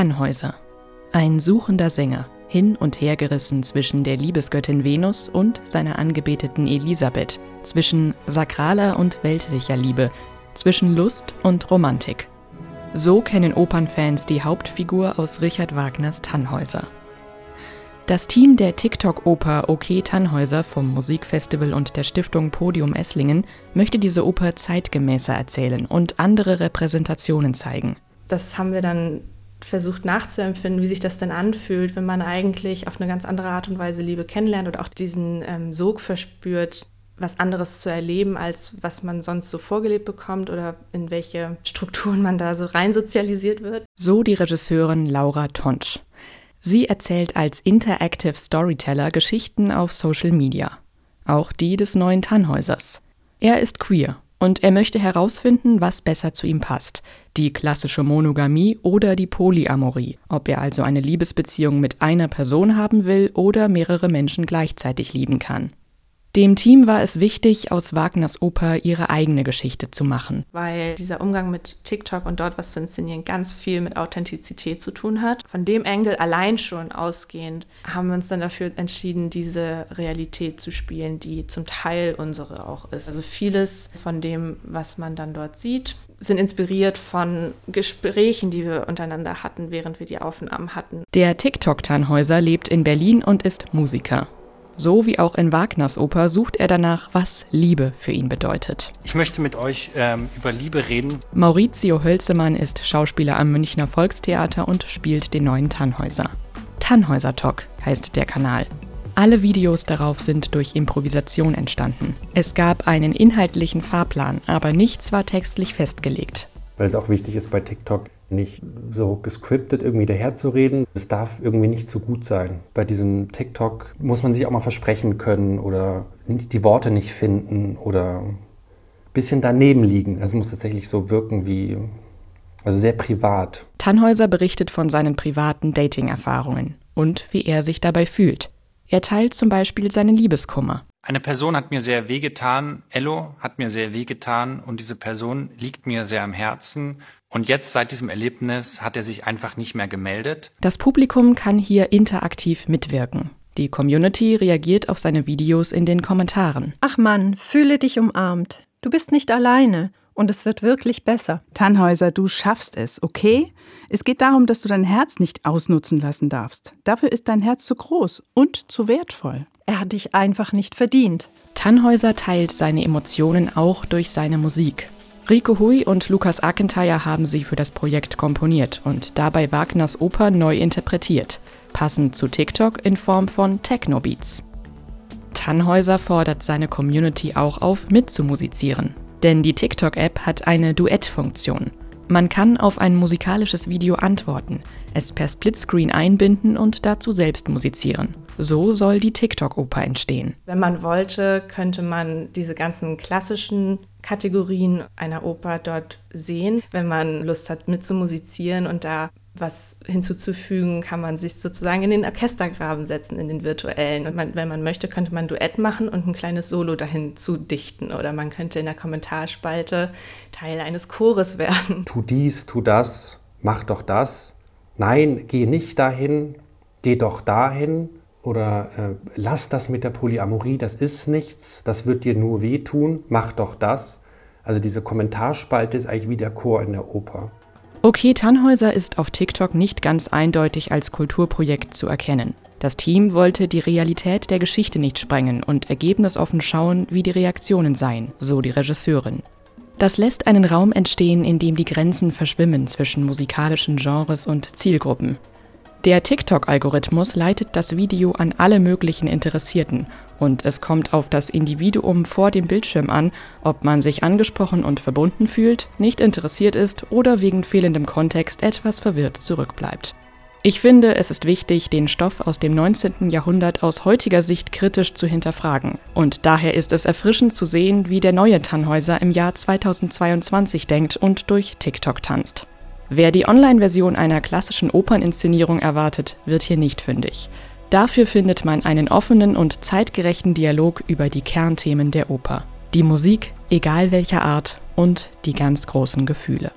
Tannhäuser. Ein suchender Sänger, hin und her gerissen zwischen der Liebesgöttin Venus und seiner angebeteten Elisabeth, zwischen sakraler und weltlicher Liebe, zwischen Lust und Romantik. So kennen Opernfans die Hauptfigur aus Richard Wagners Tannhäuser. Das Team der TikTok-Oper OK Tannhäuser vom Musikfestival und der Stiftung Podium Esslingen möchte diese Oper zeitgemäßer erzählen und andere Repräsentationen zeigen. Das haben wir dann versucht nachzuempfinden, wie sich das denn anfühlt, wenn man eigentlich auf eine ganz andere Art und Weise Liebe kennenlernt oder auch diesen ähm, Sog verspürt, was anderes zu erleben, als was man sonst so vorgelebt bekommt oder in welche Strukturen man da so rein sozialisiert wird. So die Regisseurin Laura Tonsch. Sie erzählt als Interactive Storyteller Geschichten auf Social Media. Auch die des neuen Tannhäusers. Er ist queer und er möchte herausfinden, was besser zu ihm passt. Die klassische Monogamie oder die Polyamorie. Ob er also eine Liebesbeziehung mit einer Person haben will oder mehrere Menschen gleichzeitig lieben kann. Dem Team war es wichtig, aus Wagners Oper ihre eigene Geschichte zu machen. Weil dieser Umgang mit TikTok und dort was zu inszenieren ganz viel mit Authentizität zu tun hat. Von dem Engel allein schon ausgehend haben wir uns dann dafür entschieden, diese Realität zu spielen, die zum Teil unsere auch ist. Also vieles von dem, was man dann dort sieht, sind inspiriert von Gesprächen, die wir untereinander hatten, während wir die Aufnahmen hatten. Der TikTok-Tannhäuser lebt in Berlin und ist Musiker. So wie auch in Wagners Oper sucht er danach, was Liebe für ihn bedeutet. Ich möchte mit euch ähm, über Liebe reden. Maurizio Hölzemann ist Schauspieler am Münchner Volkstheater und spielt den neuen Tannhäuser. Tannhäuser Talk heißt der Kanal. Alle Videos darauf sind durch Improvisation entstanden. Es gab einen inhaltlichen Fahrplan, aber nichts war textlich festgelegt. Weil es auch wichtig ist bei TikTok, nicht so gescriptet irgendwie daherzureden. Es darf irgendwie nicht zu gut sein. Bei diesem TikTok muss man sich auch mal versprechen können oder die Worte nicht finden oder ein bisschen daneben liegen. Also es muss tatsächlich so wirken wie, also sehr privat. Tannhäuser berichtet von seinen privaten Dating-Erfahrungen und wie er sich dabei fühlt. Er teilt zum Beispiel seinen Liebeskummer. Eine Person hat mir sehr wehgetan, Ello hat mir sehr wehgetan und diese Person liegt mir sehr am Herzen. Und jetzt seit diesem Erlebnis hat er sich einfach nicht mehr gemeldet. Das Publikum kann hier interaktiv mitwirken. Die Community reagiert auf seine Videos in den Kommentaren. Ach Mann, fühle dich umarmt. Du bist nicht alleine und es wird wirklich besser. Tannhäuser, du schaffst es, okay? Es geht darum, dass du dein Herz nicht ausnutzen lassen darfst. Dafür ist dein Herz zu groß und zu wertvoll. Er hat dich einfach nicht verdient. Tannhäuser teilt seine Emotionen auch durch seine Musik. Rico Hui und Lukas Akentire haben sie für das Projekt komponiert und dabei Wagners Oper neu interpretiert, passend zu TikTok in Form von Techno-Beats. Tannhäuser fordert seine Community auch auf, mitzumusizieren. Denn die TikTok-App hat eine Duettfunktion. Man kann auf ein musikalisches Video antworten, es per Splitscreen einbinden und dazu selbst musizieren. So soll die TikTok-Oper entstehen. Wenn man wollte, könnte man diese ganzen klassischen Kategorien einer Oper dort sehen. Wenn man Lust hat mitzumusizieren und da was hinzuzufügen, kann man sich sozusagen in den Orchestergraben setzen, in den virtuellen. Und man, wenn man möchte, könnte man ein Duett machen und ein kleines Solo dahin zu dichten. Oder man könnte in der Kommentarspalte Teil eines Chores werden. Tu dies, tu das, mach doch das. Nein, geh nicht dahin, geh doch dahin. Oder äh, lass das mit der Polyamorie, das ist nichts, das wird dir nur wehtun, mach doch das. Also diese Kommentarspalte ist eigentlich wie der Chor in der Oper. Okay Tannhäuser ist auf TikTok nicht ganz eindeutig als Kulturprojekt zu erkennen. Das Team wollte die Realität der Geschichte nicht sprengen und ergebnisoffen schauen, wie die Reaktionen seien, so die Regisseurin. Das lässt einen Raum entstehen, in dem die Grenzen verschwimmen zwischen musikalischen Genres und Zielgruppen. Der TikTok-Algorithmus leitet das Video an alle möglichen Interessierten und es kommt auf das Individuum vor dem Bildschirm an, ob man sich angesprochen und verbunden fühlt, nicht interessiert ist oder wegen fehlendem Kontext etwas verwirrt zurückbleibt. Ich finde, es ist wichtig, den Stoff aus dem 19. Jahrhundert aus heutiger Sicht kritisch zu hinterfragen. Und daher ist es erfrischend zu sehen, wie der neue Tannhäuser im Jahr 2022 denkt und durch TikTok tanzt. Wer die Online-Version einer klassischen Operninszenierung erwartet, wird hier nicht fündig. Dafür findet man einen offenen und zeitgerechten Dialog über die Kernthemen der Oper. Die Musik, egal welcher Art, und die ganz großen Gefühle.